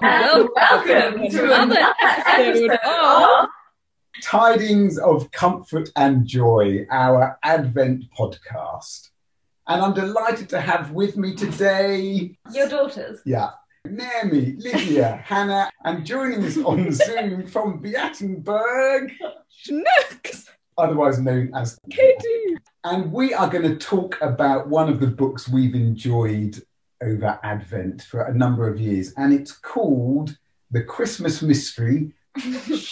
Welcome, Welcome to another episode of Tidings of Comfort and Joy, our Advent podcast. And I'm delighted to have with me today, Your daughters. yeah, Naomi, Lydia, Hannah, and joining us on Zoom from Beatenberg, Schnooks. otherwise known as Katie. And we are going to talk about one of the books we've enjoyed over Advent for a number of years, and it's called The Christmas Mystery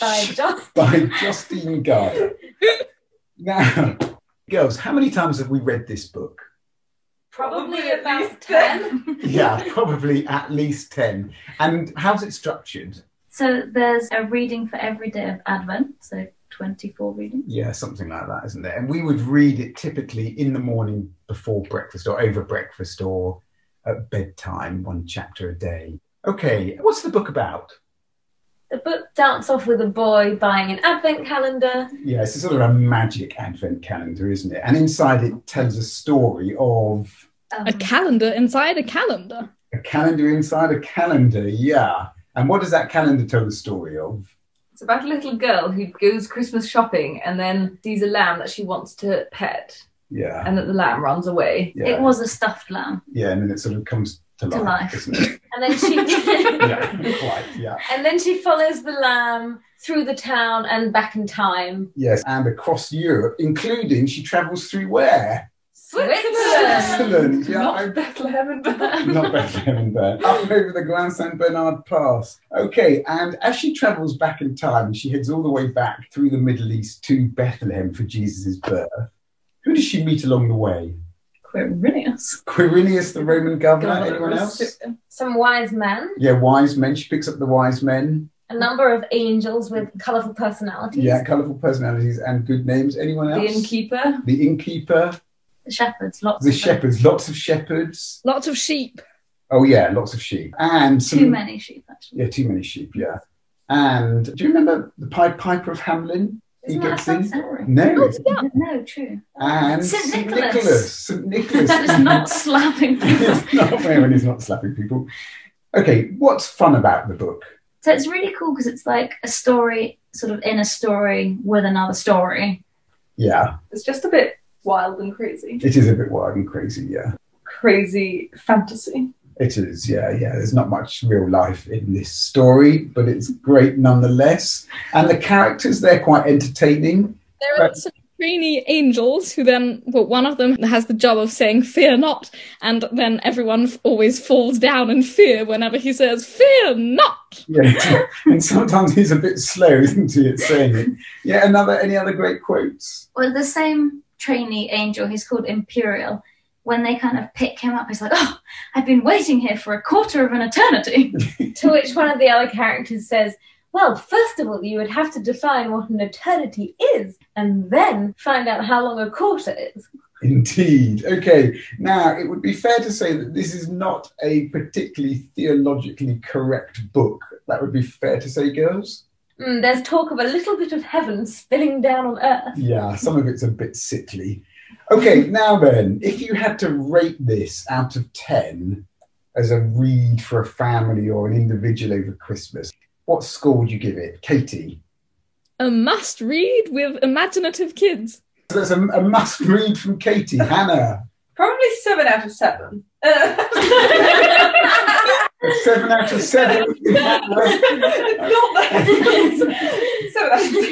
By just by Jostein Gaarder. Now, girls, how many times have we read this book? probably Probably at about least 10. Yeah, probably at least 10. And how's it structured? So there's a reading for every day of Advent, so 24 readings. Yeah, something like that, isn't there? And we would read it typically in the morning before breakfast or over breakfast or at bedtime, one chapter a day. Okay, what's the book about? The book starts off with a boy buying an advent calendar. Yeah, it's a sort of a magic advent calendar, isn't it? And inside it tells a story of Um, A calendar inside a calendar. a calendar inside a calendar, yeah. And what does that calendar tell the story of? It's about a little girl who goes Christmas shopping and then sees a lamb that she wants to pet, Yeah, and that the lamb runs away. yeah, It was a stuffed lamb. yeah, and then it sort of comes to To life, life. doesn't it? And then she yeah, quite, yeah. and then she follows the lamb through the town and back in time. Yes, and across Europe, including she travels through where? Switzerland. Switzerland. Yeah, Not I- Bethlehem and Bethlehem. not Bethlehem and Bern, up over the Grand Saint Bernard Pass. Okay, and as she travels back in time, she heads all the way back through the Middle East to Bethlehem for Jesus' birth. Who does she meet along the way? Quirinius. Quirinius, the Roman governor. God, Anyone else? Some wise men, Yeah, wise men. She picks up the wise men. a number of angels with colourful personalities. Yeah, colourful personalities and good names. Anyone else? The innkeeper. The innkeeper, The shepherds, lots the of them. shepherds, lots of shepherds. Lots of sheep. Oh yeah, lots of sheep and some, Too many sheep, actually. Yeah, too many sheep. Yeah. And do you remember the Pied Piper of Hamelin? Isn't that gets fun in. story? No. Oh, yeah. No, true. And St. Nicholas. St. Nicholas. That is not slapping people. it's not when he's not slapping people. Okay, what's fun about the book? So it's really cool because it's like a story, sort of in a story with another story. Yeah, It's just a bit wild and crazy. it is a bit wild and crazy. Yeah, Crazy fantasy. It is. Yeah, yeah. There's not much real life in this story, but it's great nonetheless. And the characters, they're quite entertaining. There are some trainee angels who then, well, one of them has the job of saying "fear not," and then everyone f- always falls down in fear whenever he says "fear not." Yeah, and sometimes he's a bit slow, isn't he, at saying it? Yeah, another any other great quotes? Well, the same trainee angel, he's called Imperial. When they kind of pick him up, he's like, "Oh, I've been waiting here for a quarter of an eternity." To which one of the other characters says, Well, first of all, you would have to define what an eternity is, and then find out how long a quarter is. Indeed. Okay, now it would be fair to say that this is not a particularly theologically correct book. That would be fair to say, girls? Mm, there's talk of a little bit of heaven spilling down on earth. Yeah, some of it's a bit sickly. Okay, now then, if you had to rate this out of 10 as a read for a family or an individual over Christmas, what score would you give it? Katie? A must read with imaginative kids. So that's a, a must read from Katie. Hannah? Probably seven out of seven. A seven out of seven. seven out of a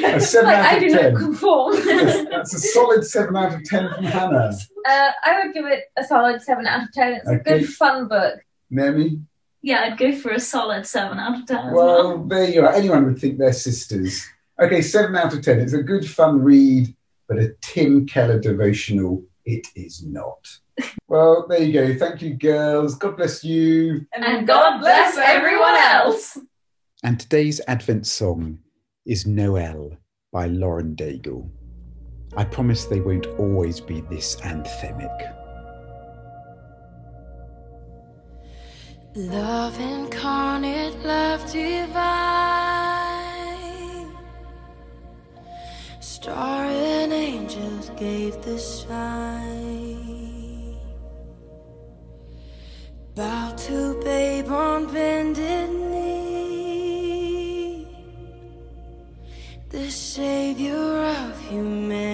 ten. seven like, out I of do ten. not conform. That's, that's a solid seven out of ten from Hannah. uh, I would give it a solid 7 out of 10. It's a good, fun book. Nemi? yeah, I'd go for a solid seven out of ten as well. Well, there you are. Anyone would think they're sisters. Okay, seven out of ten. It's a good, fun read, but a Tim Keller devotional, it is not. Well, there you go. Thank you, girls. God bless you. And God bless everyone else. And today's Advent song is Noel by Lauren Daigle. I promise they won't always be this anthemic. Love incarnate, love divine. Star and angels gave the sign. Bow to babe on bended knee, the savior of humanity.